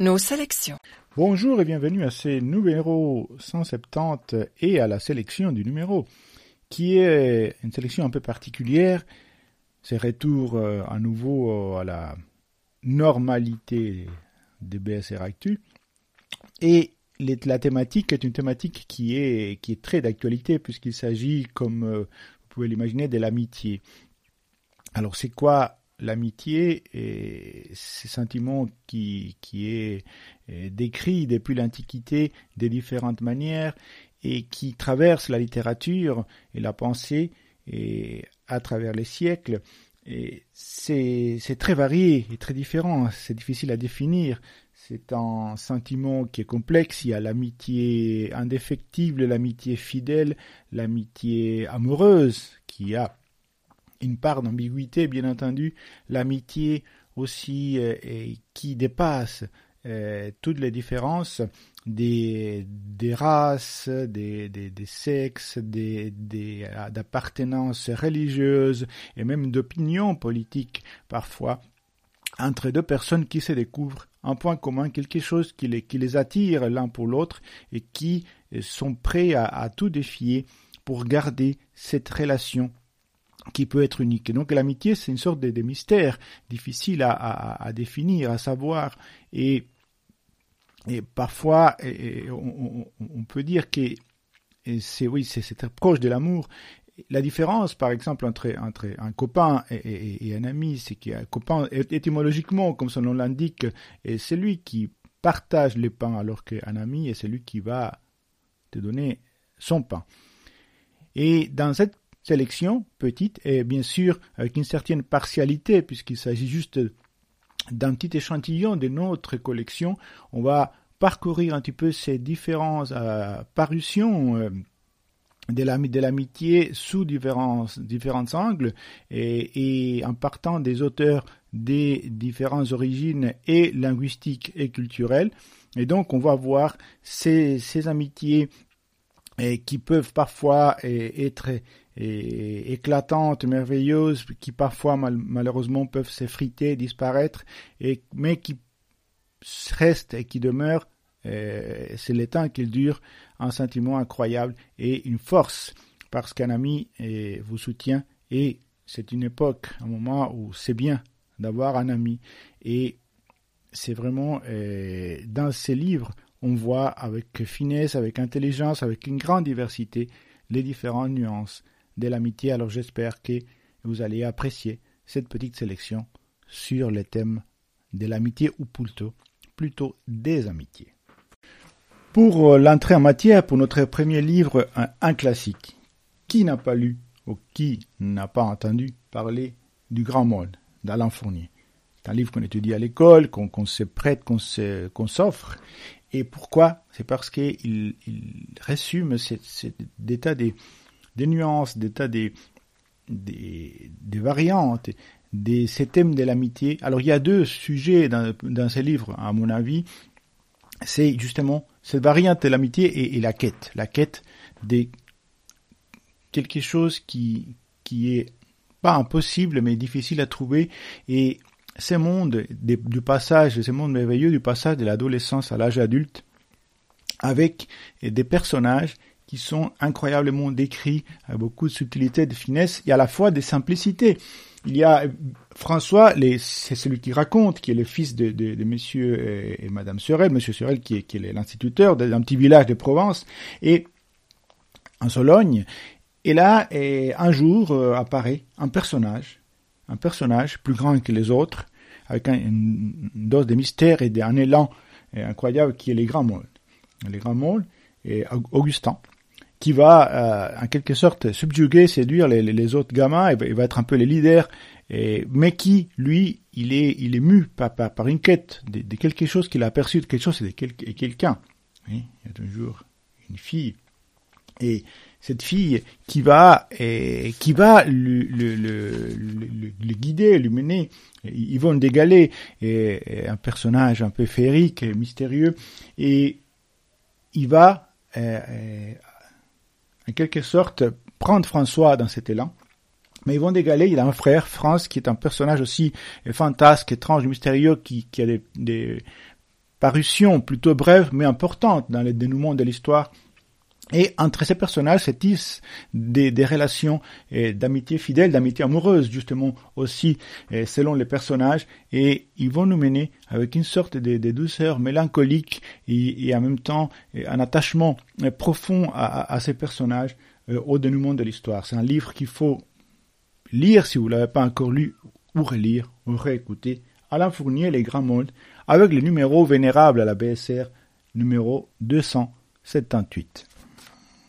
Nos sélections. Bonjour et bienvenue à ce numéro 170 et à la sélection du numéro, qui est une sélection un peu particulière. C'est retour euh, à nouveau euh, à la normalité des BSR Actu. Et la thématique est une thématique qui est, qui est très d'actualité puisqu'il s'agit, comme euh, vous pouvez l'imaginer, de l'amitié. Alors c'est quoi l'amitié et ce sentiment qui, qui est décrit depuis l'Antiquité de différentes manières et qui traverse la littérature et la pensée et à travers les siècles. C'est très varié et très différent, c'est difficile à définir. C'est un sentiment qui est complexe. Il y a l'amitié indéfectible, l'amitié fidèle, l'amitié amoureuse qui a une part d'ambiguïté, bien entendu, l'amitié aussi euh, qui dépasse euh, toutes les différences des, des races, des, des, des sexes, des, des, euh, d'appartenances religieuses et même d'opinions politiques parfois entre deux personnes qui se découvrent. Un point commun, quelque chose qui les, qui les attire l'un pour l'autre et qui sont prêts à, à tout défier pour garder cette relation qui peut être unique. donc l'amitié, c'est une sorte de, mystère difficile à, définir, à savoir, et, parfois on, peut dire que c'est oui, c'est très proche de l'amour. La différence, par exemple, entre, un copain et, un ami, c'est qu'un copain, étymologiquement, comme son nom l'indique, est celui qui partage les pains, alors qu'un ami est celui qui va te donner son pain. Et dans cette sélection petite et bien sûr avec une certaine partialité puisqu'il s'agit juste d'un petit échantillon de notre collection. On va parcourir un petit peu ces différentes euh, parutions euh, de l'amitié sous différents, différents angles et, en partant des auteurs des différentes origines et linguistiques et culturelles. Et donc on va voir ces, amitiés qui peuvent parfois être éclatantes, merveilleuses, qui parfois malheureusement peuvent s'effriter, disparaître, et, mais qui restent et qui demeurent, c'est le temps qu'ils durent, un sentiment incroyable et une force, parce qu'un ami vous soutient et c'est une époque, un moment où c'est bien d'avoir un ami. Et c'est vraiment dans ces livres on voit avec finesse, avec intelligence, avec une grande diversité les différentes nuances de l'amitié. Alors j'espère que vous allez apprécier cette petite sélection sur les thèmes de l'amitié ou plutôt, plutôt des amitiés. Pour euh, l'entrée en matière, pour notre premier livre, un, classique. Qui n'a pas lu ou qui n'a pas entendu parler du Grand Monde d'Alain Fournier? C'est un livre qu'on étudie à l'école, qu'on se prête, qu'on s'offre, et pourquoi? C'est parce qu'il il résume cet, état des, des nuances, des, des, des variantes, des, ces thèmes de l'amitié. Alors il y a deux sujets dans, dans ces livres, à mon avis. C'est justement cette variante de l'amitié et, la quête. La quête de quelque chose qui, qui est pas impossible mais difficile à trouver et ces mondes du passage, ces mondes merveilleux du passage de l'adolescence à l'âge adulte, avec des personnages qui sont incroyablement décrits, avec beaucoup de subtilité, de finesse, et à la fois de simplicité. Il y a François, c'est celui qui raconte, qui est le fils de, de, Monsieur et, Madame Sorel, Monsieur Sorel qui est, l'instituteur d'un petit village de Provence, et en Sologne. Et là, un jour euh, apparaît un personnage un personnage plus grand que les autres, avec une dose de mystère et d'un élan incroyable qui est les grands môles. Les grands môles et Augustin, qui va euh, en quelque sorte subjuguer, séduire les, autres gamins, il va, être un peu le leader, et, mais qui, lui, il est, il est mu par, par, une quête de, quelque chose qu'il a aperçu, de quelque chose et de quelqu'un. il y a toujours une fille. Et cette fille qui va qui va le, le, le, le, guider, le mener. Yvonne Dégalé est un personnage un peu féerique, mystérieux, et il va euh, euh, en quelque sorte prendre François dans cet élan. Mais Yvonne Dégalé, il a un frère, France, qui est un personnage aussi fantasque, étrange, mystérieux, qui, a des, des parution plutôt brève mais importante dans le dénouement de l'histoire. Et entre ces personnages se tissent des, relations d'amitié fidèle, d'amitié amoureuse, justement aussi selon les personnages, et ils vont nous mener avec une sorte de, douceur mélancolique et, en même temps un attachement profond à, ces personnages euh, au dénouement de l'histoire. C'est un livre qu'il faut lire si vous ne l'avez pas encore lu, ou relire, ou réécouter. Alain Fournier, Les Grands Mondes, avec le numéro vénérable à la BSR, numéro 278.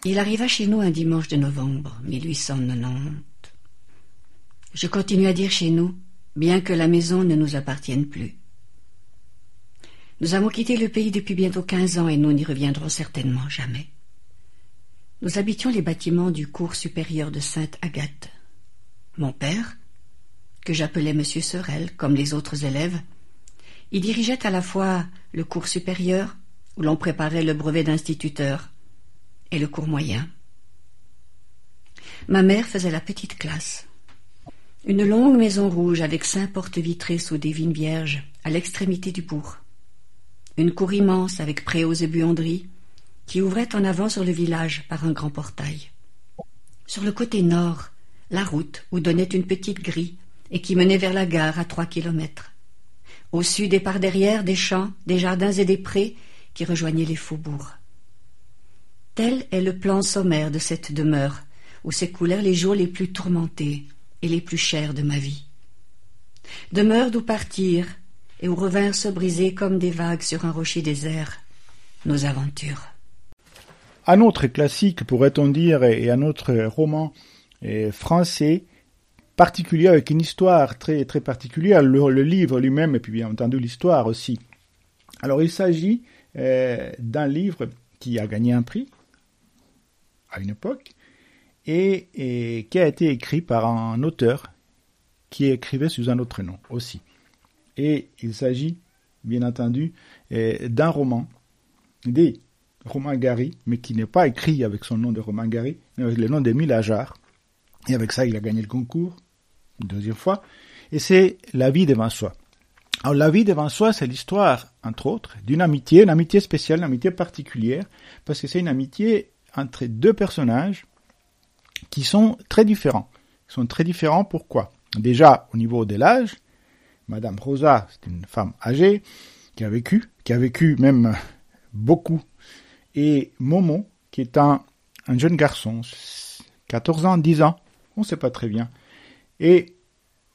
Il arriva chez nous un dimanche de novembre 1890. Je continue à dire chez nous, bien que la maison ne nous appartienne plus. Nous avons quitté le pays depuis bientôt quinze ans et nous n'y reviendrons certainement jamais. Nous habitions les bâtiments du cours supérieur de Sainte-Agathe. Mon père, que j'appelais Monsieur Sorel, comme les autres élèves, y dirigeait à la fois le cours supérieur, où l'on préparait le brevet d'instituteur, et le cours moyen. Ma mère faisait la petite classe. Une longue maison rouge avec cinq portes vitrées sous des vignes vierges à l'extrémité du bourg. Une cour immense avec préaux et buanderies, qui ouvrait en avant sur le village par un grand portail. Sur le côté nord, la route où donnait une petite grille et qui menait vers la gare à trois kilomètres. Au sud et par derrière des champs, des jardins et des prés qui rejoignaient les faubourgs. Tel est le plan sommaire de cette demeure où s'écoulèrent les jours les plus tourmentés et les plus chers de ma vie. Demeure d'où partir et où revinrent se briser comme des vagues sur un rocher désert nos aventures. Un autre classique, pourrait-on dire, et un autre roman français particulier avec une histoire très très particulière, le, livre lui-même et puis bien entendu l'histoire aussi. Alors il s'agit euh, d'un livre qui a gagné un prix à une époque et, qui a été écrit par un auteur qui écrivait sous un autre nom aussi. Et il s'agit bien entendu euh, d'un roman des Romain Gary, mais qui n'est pas écrit avec son nom de Romain Gary, mais avec le nom d'Émile Ajar. Et avec ça, il a gagné le concours, une deuxième fois. Et c'est La vie devant soi. Alors, La vie devant soi, c'est l'histoire, entre autres, d'une amitié, une amitié spéciale, une amitié particulière, parce que c'est une amitié entre deux personnages qui sont très différents. Ils sont très différents, pourquoi? Déjà, au niveau de l'âge, Madame Rosa, c'est une femme âgée, qui a vécu, qui a vécu même beaucoup et Momo, qui est un, un jeune garçon, 14 ans, 10 ans, on ne sait pas très bien. Et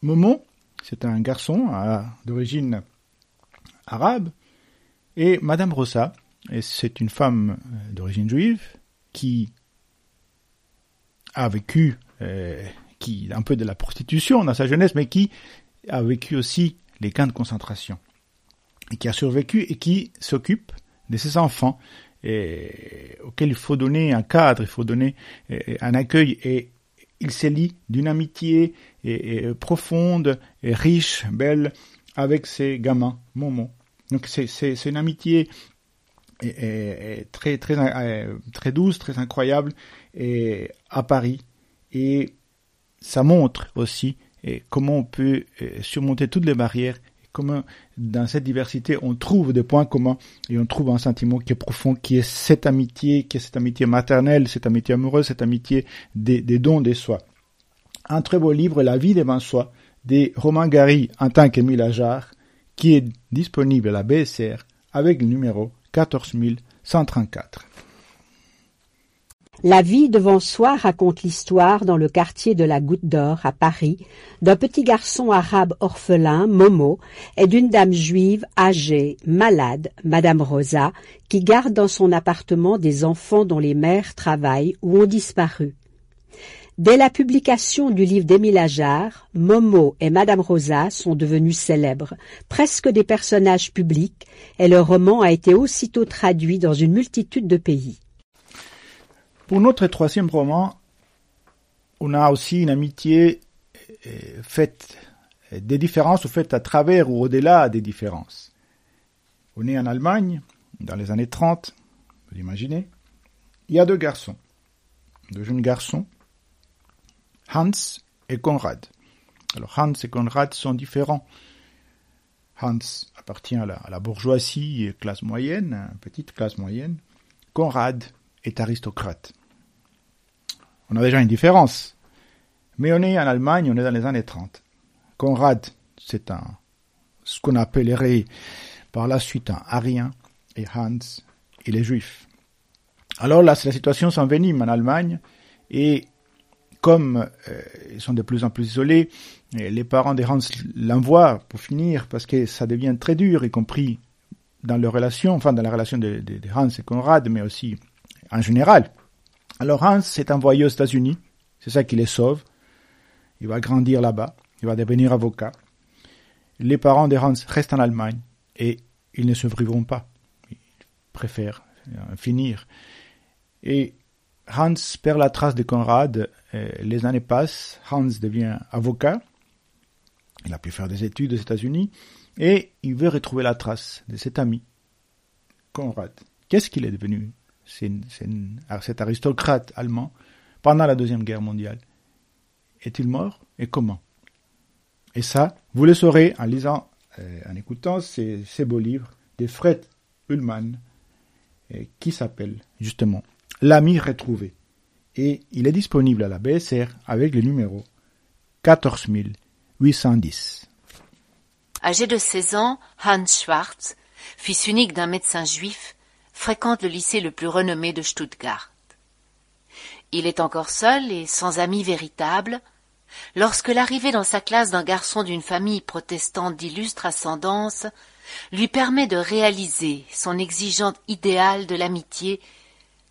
Momo, c'est un garçon d'origine arabe, et Madame Rosa, c'est une femme euh, d'origine juive qui a vécu euh, qui un peu de la prostitution dans sa jeunesse, mais qui a vécu aussi les camps de concentration. Et qui a survécu et qui s'occupe de ses enfants. Et, auquel il faut donner un cadre, il faut donner un accueil. Et il se lie d'une amitié et, profonde, riche, belle avec ses gamins, Momo. Donc c'est une amitié très très euh, très douce, très incroyable et à Paris et ça montre aussi comment on peut euh, surmonter toutes les barrières comment dans cette diversité on trouve des points communs et on trouve un sentiment qui est profond, qui est cette amitié, qui est cette amitié maternelle, cette amitié amoureuse, cette amitié des, dons des soi. Un très beau livre, La vie des mains soi, des Romain Gary en tant qu'Émile Ajar, qui est disponible à la BSR avec le numéro 14134. La vie devant soi raconte l'histoire dans le quartier de la Goutte d'Or à Paris d'un petit garçon arabe orphelin, Momo, et d'une dame juive âgée, malade, Madame Rosa, qui garde dans son appartement des enfants dont les mères travaillent ou ont disparu. Dès la publication du livre d'Émile Ajar, Momo et Madame Rosa sont devenus célèbres, presque des personnages publics, et leur roman a été aussitôt traduit dans une multitude de pays. Pour notre troisième roman, on a aussi une amitié euh, faite des différences ou faites à travers ou au-delà des différences. On est en Allemagne, dans les années 30, vous imaginez. Il y a deux garçons, deux jeunes garçons, Hans et Konrad. Alors Hans et Konrad sont différents. Hans appartient à la, bourgeoisie classe moyenne, petite classe moyenne. Conrad est aristocrate. On a déjà une différence. Mais on est en Allemagne, on est dans les années 30. Conrad, c'est un, ce qu'on appellerait par la suite un arien, et Hans, il est juif. Alors là, la situation s'envenime en Allemagne, et comme euh, ils sont de plus en plus isolés, les parents de Hans l'envoient pour finir parce que ça devient très dur, y compris dans leur relation, enfin dans la relation de, Hans et Conrad, mais aussi en général. Alors Hans s'est envoyé aux États-Unis, c'est ça qui les sauve. Il va grandir là-bas, il va devenir avocat. Les parents de Hans restent en Allemagne et ils ne se priveront pas. Ils préfèrent euh, finir. Et Hans perd la trace de Conrad. Euh, les années passent. Hans devient avocat. Il a pu faire des études aux États-Unis et il veut retrouver la trace de cet ami, Conrad. Qu'est-ce qu'il est devenu C'est cet aristocrate allemand pendant la Deuxième Guerre mondiale? Est-il mort et comment? Et ça, vous le saurez en lisant, euh, en écoutant ces, beaux livres de Fred Ullmann euh, qui s'appelle justement L'ami retrouvé. Et il est disponible à la BSR avec le numéro 14000. 810. Âgé de 16 ans, Hans Schwartz, fils unique d'un médecin juif, fréquente le lycée le plus renommé de Stuttgart. Il est encore seul et sans amis véritables lorsque l'arrivée dans sa classe d'un garçon d'une famille protestante d'illustre ascendance lui permet de réaliser son exigeante idéal de l'amitié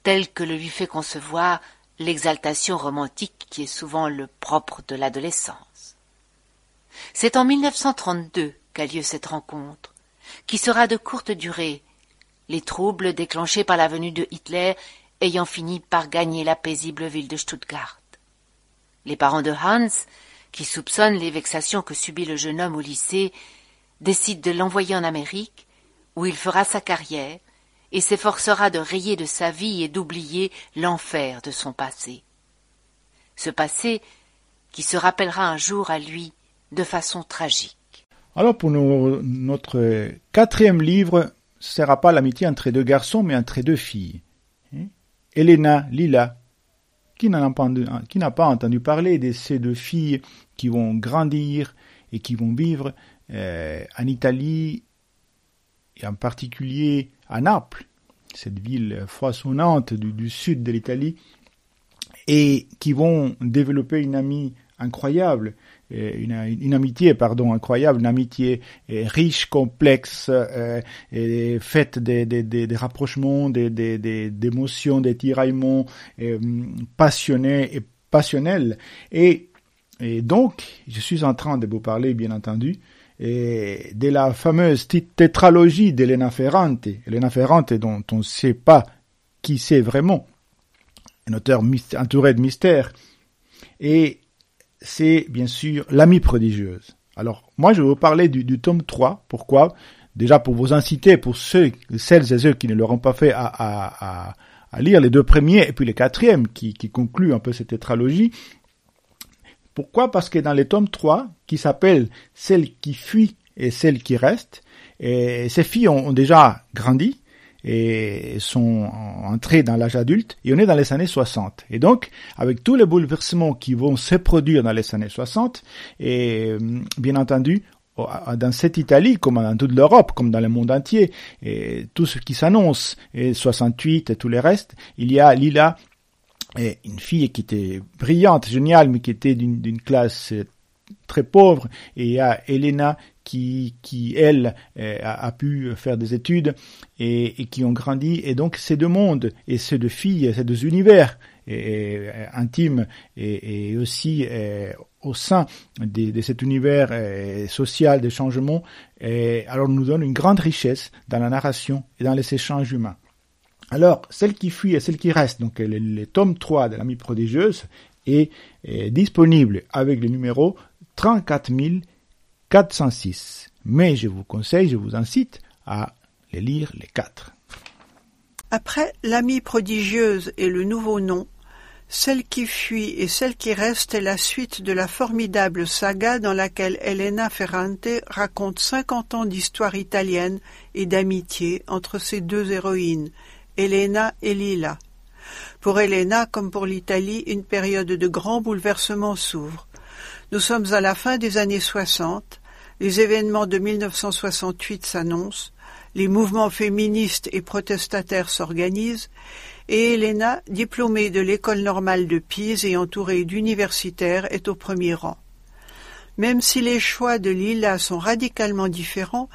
tel que le lui fait concevoir l'exaltation romantique qui est souvent le propre de l'adolescence. C'est en 1932 qu'a lieu cette rencontre, qui sera de courte durée, les troubles déclenchés par la venue de Hitler ayant fini par gagner la paisible ville de Stuttgart. Les parents de Hans, qui soupçonnent les vexations que subit le jeune homme au lycée, décident de l'envoyer en Amérique, où il fera sa carrière et s'efforcera de rayer de sa vie et d'oublier l'enfer de son passé. Ce passé qui se rappellera un jour à lui de façon tragique. Alors pour notre quatrième livre, ce ne sera pas l'amitié entre deux garçons, mais entre deux filles. Hein? Elena, Lila, qui n'a pas, entendu parler de ces deux filles qui vont grandir et qui vont vivre euh, en Italie, et en particulier à Naples, cette ville foisonnante du, sud de l'Italie, et qui vont développer une amie incroyable une, une, amitié pardon incroyable, une amitié euh, riche, complexe, euh, faite des, rapprochements, des, d'émotions, des tiraillements euh, passionnés et passionnels. Et, et donc, je suis en train de vous parler, bien entendu, et de la fameuse tétralogie d'Elena Ferrante. Elena Ferrante dont on ne sait pas qui c'est vraiment, un auteur entouré de mystères. Et c'est bien sûr l'amie prodigieuse. Alors, moi, je vais vous parler du, tome 3. Pourquoi? Déjà pour vous inciter, pour ceux, celles et ceux qui ne l'auront pas fait, à, à, à, lire les deux premiers et puis les quatrièmes qui, qui concluent un peu cette tétralogie. Pourquoi? Parce que dans le tome 3, qui s'appelle Celle qui fuit et celle qui reste, et ces filles ont déjà grandi, et sont entrés dans l'âge adulte et on est dans les années 60. Et donc, avec tous les bouleversements qui vont se produire dans les années 60, et euh, bien entendu, dans cette Italie, comme dans toute l'Europe, comme dans le monde entier, et tout ce qui s'annonce, et 68 et tout le reste, il y a Lila, et une fille qui était brillante, géniale, mais qui était d'une classe très pauvre, et il y Elena qui, qui elle, euh, a, pu faire des études et, qui ont grandi. Et donc ces deux mondes et ces deux filles, ces deux univers et, intimes et, aussi euh, au sein de, de cet univers euh, social des changements, alors nous donne une grande richesse dans la narration et dans les échanges humains. Alors, celle qui fuit et celle qui reste, donc le, tome 3 de l'ami prodigieuse, est, disponible avec le numéro 34 406. Mais je vous conseille, je vous incite à les lire les quatre. Après L'amie prodigieuse et le nouveau nom, Celle qui fuit et celle qui reste est la suite de la formidable saga dans laquelle Elena Ferrante raconte cinquante ans d'histoire italienne et d'amitié entre ces deux héroïnes, Elena et Lila. Pour Elena, comme pour l'Italie, une période de grands bouleversements s'ouvre. Nous sommes à la fin des années soixante, les événements de 1968 s'annoncent, les mouvements féministes et protestataires s'organisent, et Helena, diplômée de l'école normale de Pise et entourée d'universitaires, est au premier rang. Même si les choix de Lila sont radicalement différents,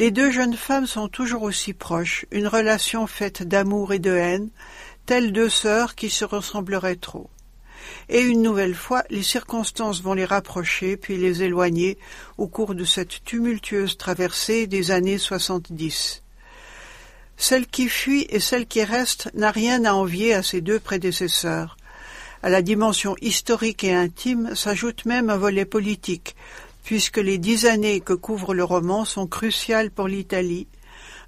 les deux jeunes femmes sont toujours aussi proches, une relation faite d'amour et de haine, telles deux sœurs qui se ressembleraient trop. Et une nouvelle fois, les circonstances vont les rapprocher puis les éloigner au cours de cette tumultueuse traversée des années soixante-dix. Celle qui fuit et celle qui reste n'a rien à envier à ses deux prédécesseurs. À la dimension historique et intime s'ajoute même un volet politique, puisque les dix années que couvre le roman sont cruciales pour l'Italie,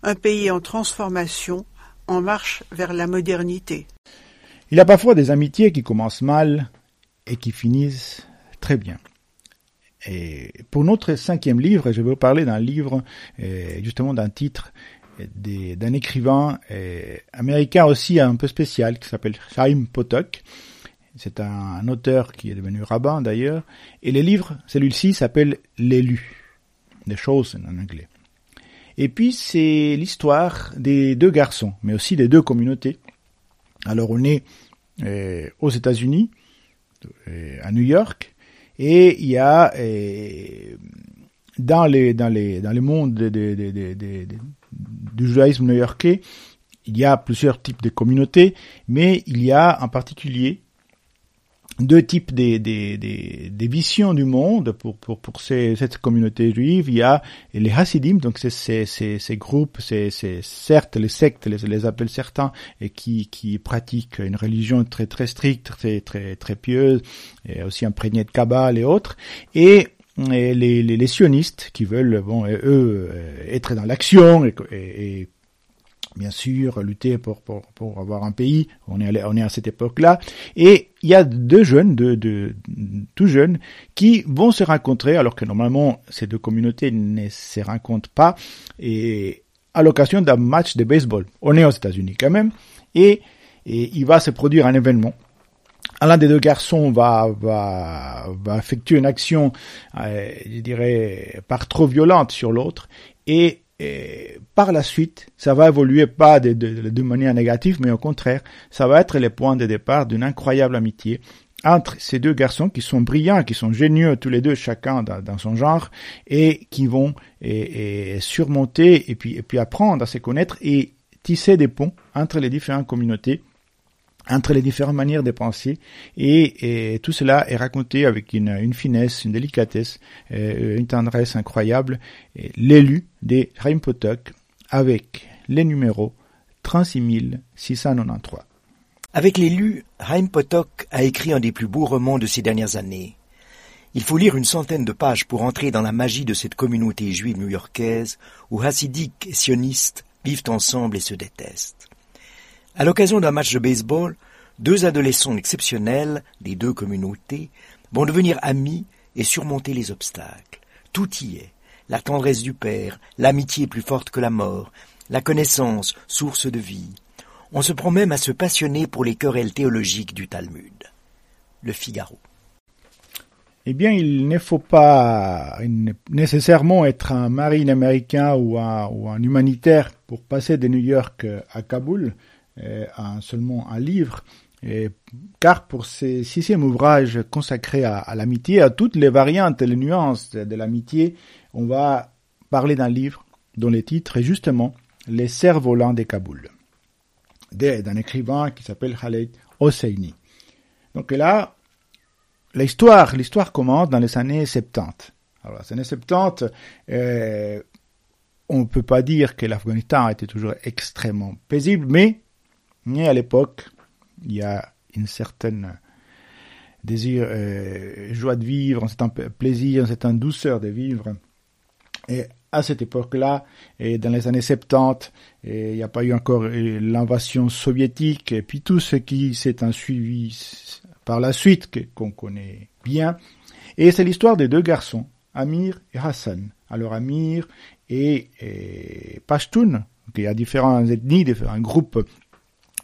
un pays en transformation, en marche vers la modernité. Il y a parfois des amitiés qui commencent mal et qui finissent très bien. Et pour notre cinquième livre, je vais vous parler d'un livre, euh, justement d'un titre d'un écrivain euh, américain aussi un peu spécial qui s'appelle Chaim Potok. C'est un, auteur qui est devenu rabbin d'ailleurs. Et le livre, celui-ci s'appelle L'élu, des choses en anglais. Et puis c'est l'histoire des deux garçons, mais aussi des deux communautés. Alors on est euh, aux États-Unis, euh, à New York, et il y a dans les dans les dans le monde du judaïsme new-yorkais, il y a plusieurs types de communautés, mais il y a en particulier deux types des, des, des, visions du monde pour, pour, pour ces, cette communauté juive. Il y a les Hasidim, donc c'est ces, ces, ces groupes, c'est certes les sectes, les, les appellent certains, et qui, qui pratiquent une religion très très stricte, très très très pieuse, et aussi imprégnée de Kabbale et autres. Et les, les, sionistes qui veulent, bon, eux, euh, être dans l'action et, bien sûr lutter pour, pour, pour avoir un pays. On est, allé, on est à cette époque-là. Et il y a deux jeunes, deux, deux, tout jeunes, qui vont se rencontrer, alors que normalement ces deux communautés ne se rencontrent pas, et à l'occasion d'un match de baseball. On est aux États-Unis quand même, et, et il va se produire un événement l'un des deux garçons va, va, va effectuer une action, euh, je dirais, par trop violente sur l'autre, et, par la suite, ça va évoluer pas de, manière négative, mais au contraire, ça va être le point de départ d'une incroyable amitié entre ces deux garçons qui sont brillants, qui sont génieux tous les deux, chacun dans, son genre, et qui vont et, et surmonter et et puis apprendre à se connaître et tisser des ponts entre les différentes communautés entre les différentes manières de penser et, tout cela est raconté avec une, finesse, une délicatesse, euh, une tendresse incroyable. L'élu des Raim Potok avec les numéros 36693. Avec l'élu, Raim Potok a écrit un des plus beaux romans de ces dernières années. Il faut lire une centaine de pages pour entrer dans la magie de cette communauté juive new-yorkaise où hassidiques et sionistes vivent ensemble et se détestent. À l'occasion d'un match de baseball, deux adolescents exceptionnels des deux communautés vont devenir amis et surmonter les obstacles. Tout y est. La tendresse du père, l'amitié plus forte que la mort, la connaissance, source de vie. On se prend même à se passionner pour les querelles théologiques du Talmud. Le Figaro. Eh bien, il ne faut pas nécessairement être un marine américain ou un, ou un humanitaire pour passer de New York à Kaboul un, seulement un livre, et, car pour ce sixième ouvrage consacré à, l'amitié, à toutes les variantes et les nuances de, l'amitié, on va parler d'un livre dont le titre est justement Les cerfs-volants de Kaboul, d'un écrivain qui s'appelle Khaled Hosseini. Donc là, l'histoire, l'histoire commence dans les années 70. Alors, les années 70, euh, on ne peut pas dire que l'Afghanistan était toujours extrêmement paisible, mais mais à l'époque, il y a une certaine euh, joie de vivre, un certain plaisir, une certaine douceur de vivre. Et à cette époque-là, et dans les années 70, il n'y a pas eu encore l'invasion soviétique, et puis tout ce qui s'est suivi par la suite, qu'on connaît bien. Et c'est l'histoire des deux garçons, Amir et Hassan. Alors Amir est, est Pashtun, il y a différentes ethnies, différents groupes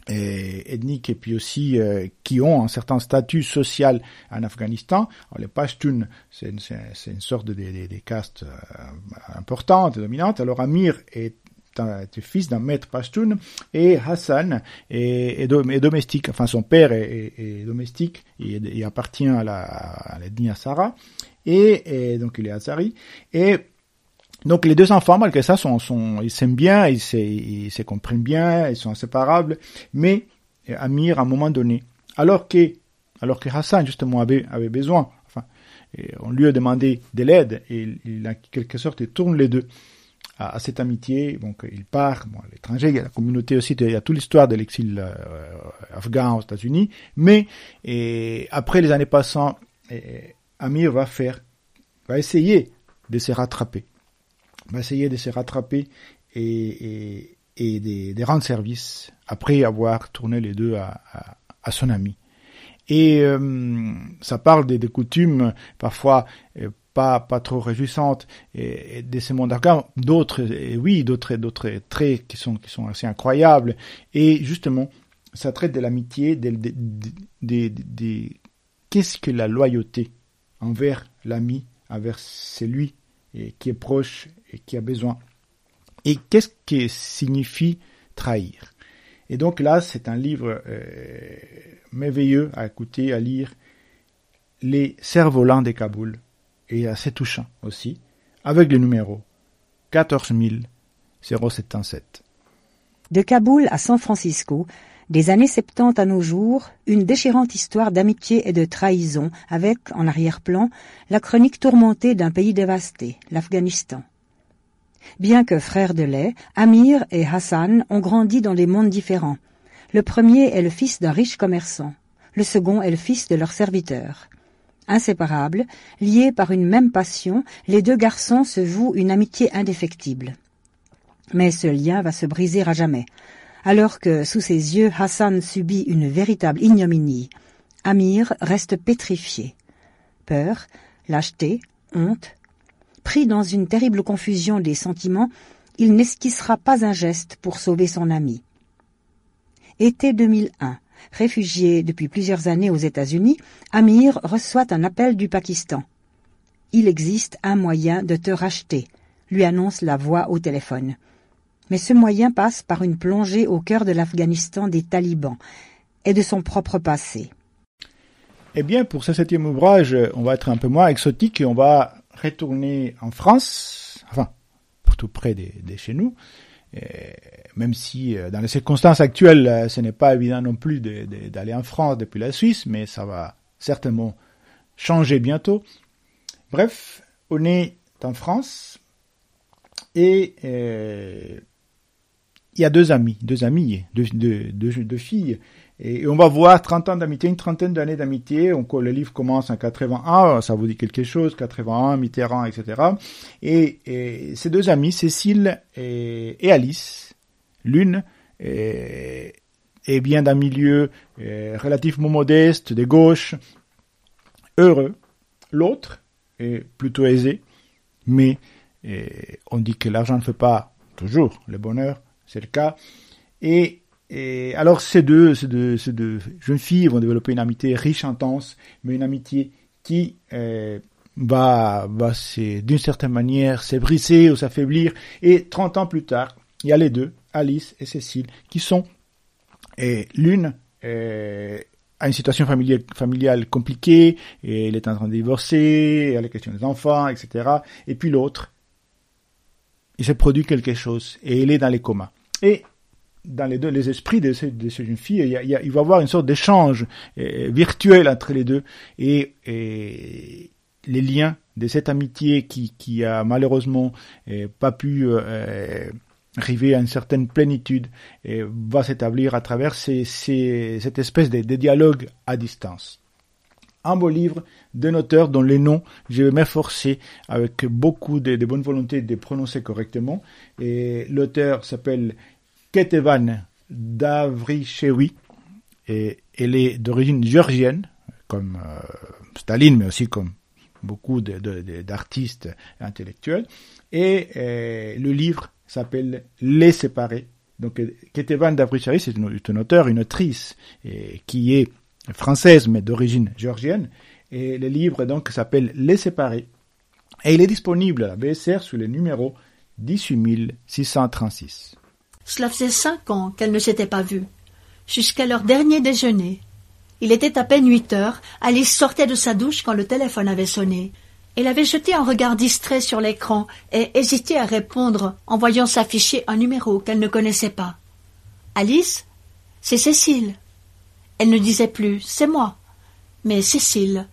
ethniques et puis aussi euh, qui ont un certain statut social en Afghanistan. Alors, les Pashtuns, c'est une, sorte de, de, de caste euh, importante, dominante. Alors Amir est est fils d'un maître pashtun et Hassan est, est, domestique, enfin son père est, est domestique, il, appartient à la à l'ethnie Asara et, et, donc il est Azari et donc les deux enfants, malgré ça, ils s'aiment bien, ils se, comprennent bien, ils sont inséparables. Mais euh, Amir, à un moment donné, alors que, alors que Hassan justement avait, besoin, enfin, on lui a demandé de l'aide et il, en quelque sorte, il tourne les deux à, cette amitié. Donc il part, bon, à l'étranger, il y a la communauté aussi, il y a toute l'histoire de l'exil euh, afghan aux États-Unis. Mais après les années passant, Amir va faire, va essayer de se rattraper va essayer de se rattraper et, et, et de, rendre service après avoir tourné les deux à, à, son ami. Et euh, ça parle des, des coutumes parfois euh, pas pas trop réjouissantes et, de ce monde. D'autres, oui, d'autres d'autres traits qui sont qui sont assez incroyables. Et justement, ça traite de l'amitié, de, de, de, de qu'est-ce que la loyauté envers l'ami, envers celui qui est proche et qui a besoin. Et qu'est-ce que signifie trahir? Et donc là, c'est un livre euh, merveilleux à écouter, à lire. Les cerfs-volants de Kaboul, et assez touchant aussi, avec le numéro 14077. De Kaboul à San Francisco, des années 70 à nos jours, une déchirante histoire d'amitié et de trahison avec, en arrière-plan, la chronique tourmentée d'un pays dévasté, l'Afghanistan. Bien que frères de lait, Amir et Hassan ont grandi dans des mondes différents. Le premier est le fils d'un riche commerçant, le second est le fils de leur serviteur. Inséparables, liés par une même passion, les deux garçons se vouent une amitié indéfectible. Mais ce lien va se briser à jamais. Alors que, sous ses yeux, Hassan subit une véritable ignominie, Amir reste pétrifié. Peur, lâcheté, honte, Pris dans une terrible confusion des sentiments, il n'esquissera pas un geste pour sauver son ami. Été 2001. Réfugié depuis plusieurs années aux États-Unis, Amir reçoit un appel du Pakistan. Il existe un moyen de te racheter, lui annonce la voix au téléphone. Mais ce moyen passe par une plongée au cœur de l'Afghanistan des talibans et de son propre passé. Eh bien, pour ce septième ouvrage, on va être un peu moins exotique et on va retourner en France, enfin, pour tout près de, chez nous, même si euh, dans les circonstances actuelles, euh, ce n'est pas évident non plus d'aller en France depuis la Suisse, mais ça va certainement changer bientôt. Bref, on est en France et euh, il y a deux amis, deux amis, deux filles et on va voir 30 ans d'amitié, une trentaine d'années d'amitié. Le livre commence en 81, ça vous dit quelque chose, 81, Mitterrand, etc. Et, ces deux amis, Cécile et, Alice, l'une est, bien d'un milieu relativement modeste, de gauche, heureux. L'autre est plutôt aisé, mais on dit que l'argent ne fait pas toujours le bonheur, c'est le cas. Et et alors ces deux, ces deux, ces deux jeunes filles vont développer une amitié riche, intense, mais une amitié qui euh, va, va d'une certaine manière s'ébriser ou s'affaiblir. Et 30 ans plus tard, il y a les deux, Alice et Cécile, qui sont l'une euh, a une situation familiale, familiale compliquée, et elle est en train de divorcer, elle a la question des enfants, etc. Et puis l'autre, il s'est produit quelque chose, et elle est dans les comas. Et dans les deux, les esprits de ces, de jeunes filles, il, va y avoir une sorte d'échange euh, virtuel entre les deux et, les liens de cette amitié qui, qui a malheureusement euh, pas pu euh, arriver à une certaine plénitude va s'établir à travers cette espèce de, de, dialogue à distance. un beau livre d'un auteur dont les noms, je vais m'efforcer avec beaucoup de, bonne volonté de prononcer correctement. Et l'auteur s'appelle Ketevan Davrichewi et elle est d'origine géorgienne, comme euh, Staline, mais aussi comme beaucoup d'artistes intellectuels. Et euh, le livre s'appelle Les Séparés. Donc, Ketevan Davrichewi, c'est une, une auteure, une autrice, qui est française, mais d'origine géorgienne. Et le livre donc s'appelle Les Séparés. Et il est disponible à la BSR sous le numéro 18636. Cela faisait cinq ans qu'elle ne s'était pas vue, jusqu'à leur dernier déjeuner. Il était à peine huit heures, Alice sortait de sa douche quand le téléphone avait sonné. Elle avait jeté un regard distrait sur l'écran et hésitait à répondre en voyant s'afficher un numéro qu'elle ne connaissait pas. Alice C'est Cécile. Elle ne disait plus C'est moi, mais Cécile,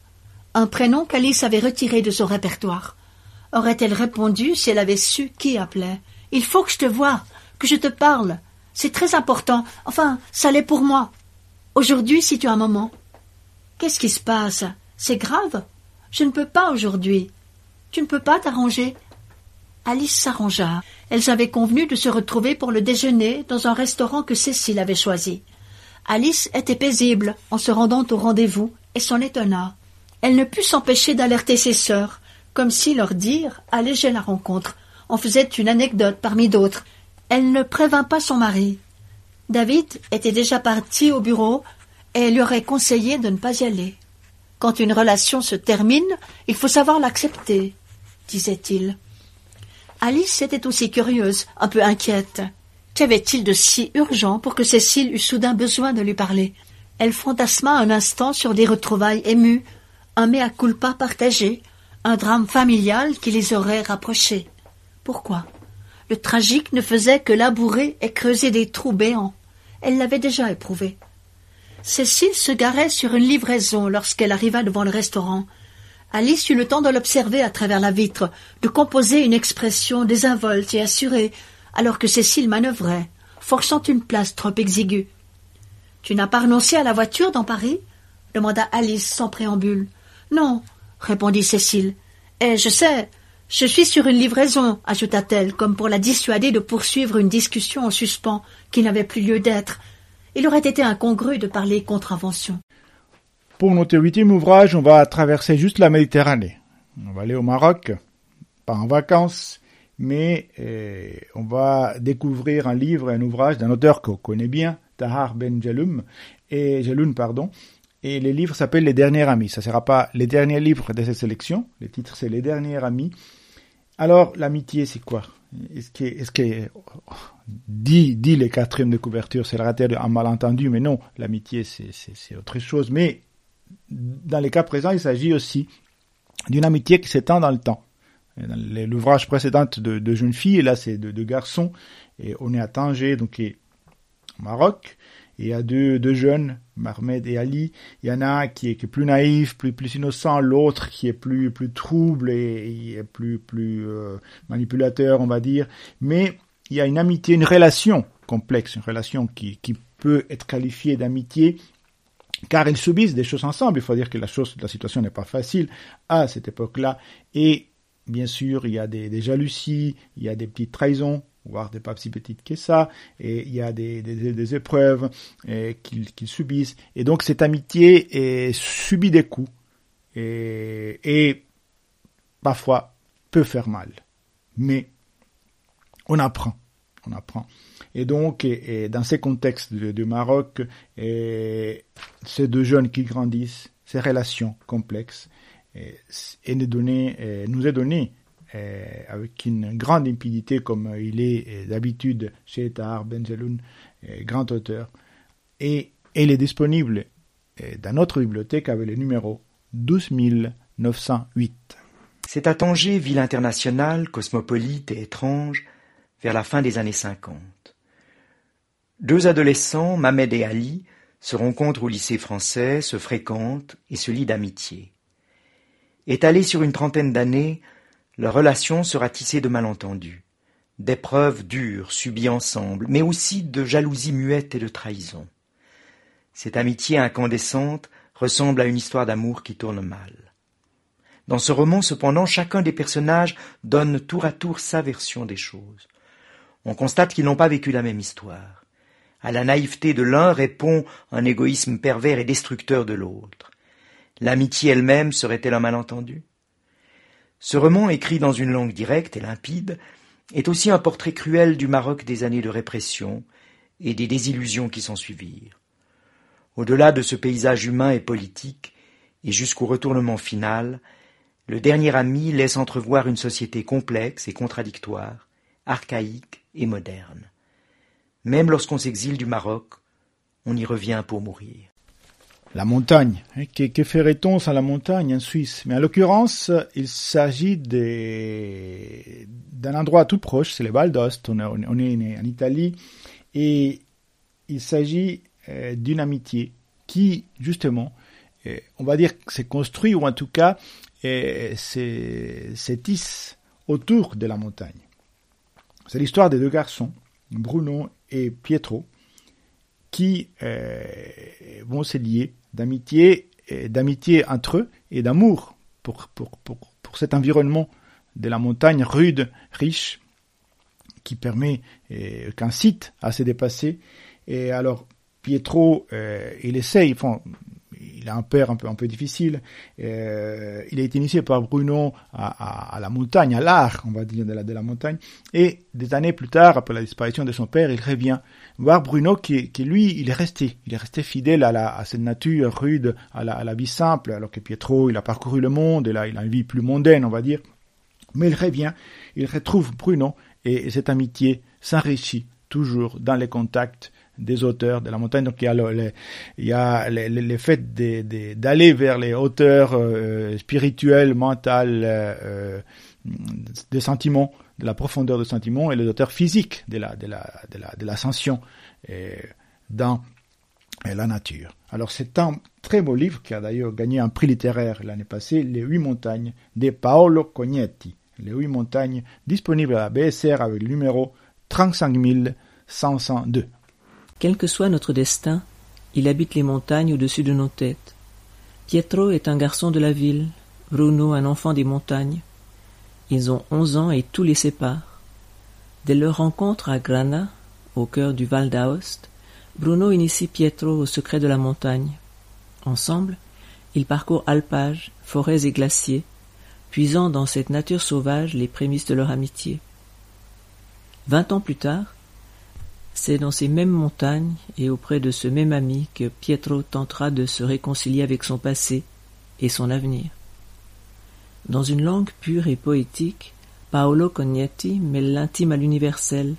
un prénom qu'Alice avait retiré de son répertoire. Aurait-elle répondu si elle avait su qui appelait? Il faut que je te voie, que je te parle. C'est très important. Enfin, ça l'est pour moi. Aujourd'hui, si tu as un moment. Qu'est-ce qui se passe? C'est grave? Je ne peux pas aujourd'hui. Tu ne peux pas t'arranger Alice s'arrangea. Elles avaient convenu de se retrouver pour le déjeuner dans un restaurant que Cécile avait choisi. Alice était paisible en se rendant au rendez-vous et s'en étonna. Elle ne put s'empêcher d'alerter ses sœurs, comme si leur dire allégeait la rencontre, en faisait une anecdote parmi d'autres. Elle ne prévint pas son mari. David était déjà parti au bureau et lui aurait conseillé de ne pas y aller. Quand une relation se termine, il faut savoir l'accepter, disait-il. Alice était aussi curieuse, un peu inquiète. Qu'avait-il de si urgent pour que Cécile eût soudain besoin de lui parler? Elle fantasma un instant sur des retrouvailles émues, un mea culpa partagé, un drame familial qui les aurait rapprochés. Pourquoi? Le tragique ne faisait que labourer et creuser des trous béants. Elle l'avait déjà éprouvé. Cécile se garait sur une livraison lorsqu'elle arriva devant le restaurant. Alice eut le temps de l'observer à travers la vitre, de composer une expression désinvolte et assurée, alors que Cécile manœuvrait, forçant une place trop exiguë. Tu n'as pas renoncé à la voiture dans Paris? demanda Alice sans préambule. Non, répondit Cécile. Et je sais, je suis sur une livraison, ajouta-t-elle, comme pour la dissuader de poursuivre une discussion en suspens qui n'avait plus lieu d'être. Il aurait été incongru de parler contravention. Pour notre huitième ouvrage, on va traverser juste la Méditerranée. On va aller au Maroc, pas en vacances, mais euh, on va découvrir un livre, un ouvrage d'un auteur qu'on connaît bien, Tahar Ben Jaloum, et Jaloun, pardon, et le livre s'appelle Les Derniers Amis. Ça ne sera pas les derniers livres de cette sélection, le titre c'est Les Derniers Amis. Alors, l'amitié, c'est quoi? Est-ce que, est-ce dit, dit les quatrièmes de couverture, c'est le raté un malentendu, mais non, l'amitié, c'est, autre chose. Mais dans les cas présents, il s'agit aussi d'une amitié qui s'étend dans le temps. L'ouvrage précédent de, de jeunes filles, et là c'est de, de, garçons, et on est à Tanger, donc au Maroc, et il y a deux, deux jeunes, Marmed et Ali. Il y en a qui est, plus naïf, plus, plus innocent, l'autre qui est plus, plus trouble et, et plus, plus euh, manipulateur, on va dire. Mais il y a une amitié, une relation complexe, une relation qui, qui peut être qualifiée d'amitié car ils subissent des choses ensemble. Il faut dire que la chose, la situation n'est pas facile à cette époque-là et bien sûr, il y a des, jalousies, il y a des petites trahisons, voire des pas si petites que ça, et il y a des, des, épreuves qu'ils subissent. Et donc cette amitié subit des coups et, et parfois peut faire mal. Mais on apprend, on apprend. Et donc, dans ces contextes du Maroc, ces deux jeunes qui grandissent, ces relations complexes, et nous, nous est donné avec une grande limpidité comme il est d'habitude chez Tahar Benzeloun, grand auteur. Et il est disponible dans notre bibliothèque avec le numéro 12908. C'est à Tanger, ville internationale, cosmopolite et étrange, vers la fin des années 50. Deux adolescents, Mamed et Ali, se rencontrent au lycée français, se fréquentent et se lient d'amitié. Étalée sur une trentaine d'années, leur relation sera tissée de malentendus, d'épreuves dures subies ensemble, mais aussi de jalousie muette et de trahison. Cette amitié incandescente ressemble à une histoire d'amour qui tourne mal. Dans ce roman, cependant, chacun des personnages donne tour à tour sa version des choses. On constate qu'ils n'ont pas vécu la même histoire. À la naïveté de l'un répond un égoïsme pervers et destructeur de l'autre. L'amitié elle-même serait-elle un malentendu? Ce roman, écrit dans une langue directe et limpide, est aussi un portrait cruel du Maroc des années de répression et des désillusions qui s'en suivirent. Au-delà de ce paysage humain et politique, et jusqu'au retournement final, le dernier ami laisse entrevoir une société complexe et contradictoire, archaïque et moderne. Même lorsqu'on s'exile du Maroc, on y revient pour mourir. La montagne. Hein, que, ferait-on sans la montagne en Suisse? Mais en l'occurrence, il s'agit d'un endroit tout proche, c'est les Val d'Ost. On, est en Italie et il s'agit euh, d'une amitié qui, justement, euh, on va dire que c'est construit ou en tout cas c'est tisse autour de la montagne. C'est l'histoire des deux garçons, Bruno et Pietro, qui euh, vont se lier d'amitié, d'amitié entre eux et d'amour pour, cet environnement de la montagne rude, riche, qui permet, euh, qu'un site à se dépasser. Et alors, Pietro, euh, il essaye, il a un père un peu, un peu difficile. Euh, il a été initié par Bruno à, à, la montagne, à l'art, on va dire, de la, de la montagne. Et des années plus tard, après la disparition de son père, il revient voir Bruno qui, qui lui, il est resté. Il est resté fidèle à, la, à cette nature rude, à la, à la vie simple, alors que Pietro, il a parcouru le monde, et là, il a une vie plus mondaine, on va dire. Mais il revient, il retrouve Bruno, et cette amitié s'enrichit toujours dans les contacts des auteurs de la montagne. Donc il y a le, il y a fait d'aller vers les hauteurs euh, spirituelles, mentales, euh, des sentiments, de la profondeur des sentiments, et les auteurs physiques de la de la de la de l'ascension euh, dans la nature. Alors c'est un très beau livre qui a d'ailleurs gagné un prix littéraire l'année passée, Les Huit Montagnes de Paolo Cognetti. Les Huit Montagnes, disponible à la BSR avec le numéro 35 502. Quel que soit notre destin, il habite les montagnes au-dessus de nos têtes. Pietro est un garçon de la ville, Bruno un enfant des montagnes. Ils ont onze ans et tout les sépare. Dès leur rencontre à Grana, au cœur du Val d'Aoste, Bruno initie Pietro au secret de la montagne. Ensemble, ils parcourent alpages, forêts et glaciers, puisant dans cette nature sauvage les prémices de leur amitié. Vingt ans plus tard, c'est dans ces mêmes montagnes et auprès de ce même ami que Pietro tentera de se réconcilier avec son passé et son avenir. Dans une langue pure et poétique, Paolo Cognetti mêle l'intime à l'universel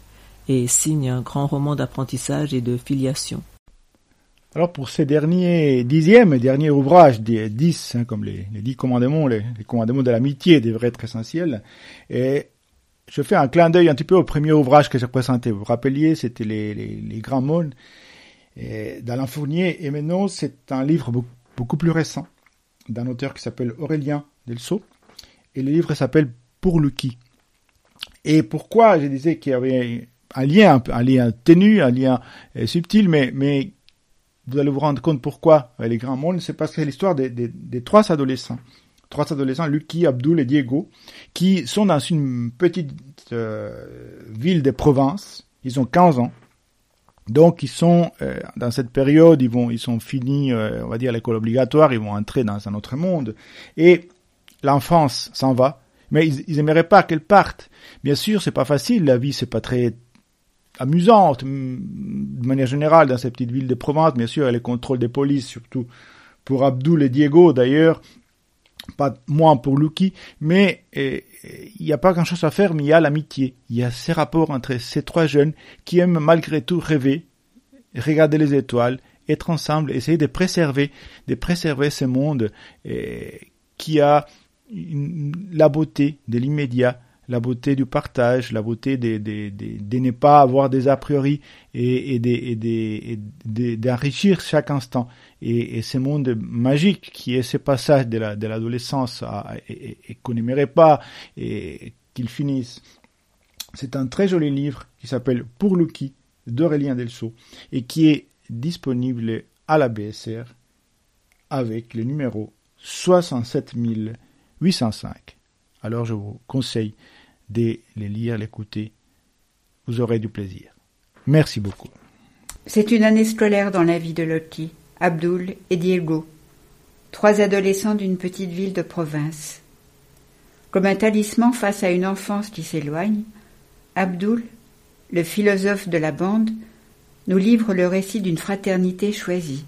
et signe un grand roman d'apprentissage et de filiation. Alors pour ces derniers dixièmes et derniers ouvrages, des dix, hein, comme les, dix commandements, les, les commandements de l'amitié devraient être essentiels, et je fais un clin d'œil un petit peu au premier ouvrage que j'ai présenté. Vous vous rappeliez, c'était les, les, les, grands mondes d'Alain Fournier. Et maintenant, c'est un livre beaucoup, plus récent d'un auteur qui s'appelle Aurélien Delso. Et le livre s'appelle Pour le qui. Et pourquoi je disais qu'il y avait un lien, un lien ténu, un lien euh, subtil, mais, mais vous allez vous rendre compte pourquoi les grands mondes, c'est parce que c'est l'histoire des, des trois adolescents trois adolescents, Lucky, Abdul et Diego, qui sont dans une petite euh, ville de province. Ils ont 15 ans. Donc ils sont euh, dans cette période, ils vont, ils sont finis, euh, on va dire l'école obligatoire, ils vont entrer dans un autre monde. Et l'enfance s'en va, mais ils, ils aimeraient pas qu'elle parte. Bien sûr, c'est pas facile, la vie c'est pas très amusante de manière générale dans ces petites villes de province. Bien sûr, il y a les contrôles des polices, surtout pour Abdul et Diego d'ailleurs pas moins pour Lucky, mais il n'y a pas grand-chose à faire, mais il y a l'amitié. Il y a ces rapports entre ces trois jeunes qui aiment malgré tout rêver, regarder les étoiles, être ensemble, essayer de préserver, de préserver ce monde qui a la beauté de l'immédiat, la beauté du partage, la beauté de, de, de, de ne pas avoir des a priori et, et d'enrichir chaque instant. Et, et, ce monde magique qui est ce passage de l'adolescence la, et, et qu'on n'aimerait pas et qu'il finisse. C'est un très joli livre qui s'appelle Pour Lucky d'Aurélien Delso et qui est disponible à la BSR avec le numéro 67805. Alors je vous conseille les lire, l'écouter. Vous aurez du plaisir. Merci beaucoup. C'est une année scolaire dans la vie de Lottie, Abdul et Diego, trois adolescents d'une petite ville de province. Comme un talisman face à une enfance qui s'éloigne, Abdul, le philosophe de la bande, nous livre le récit d'une fraternité choisie,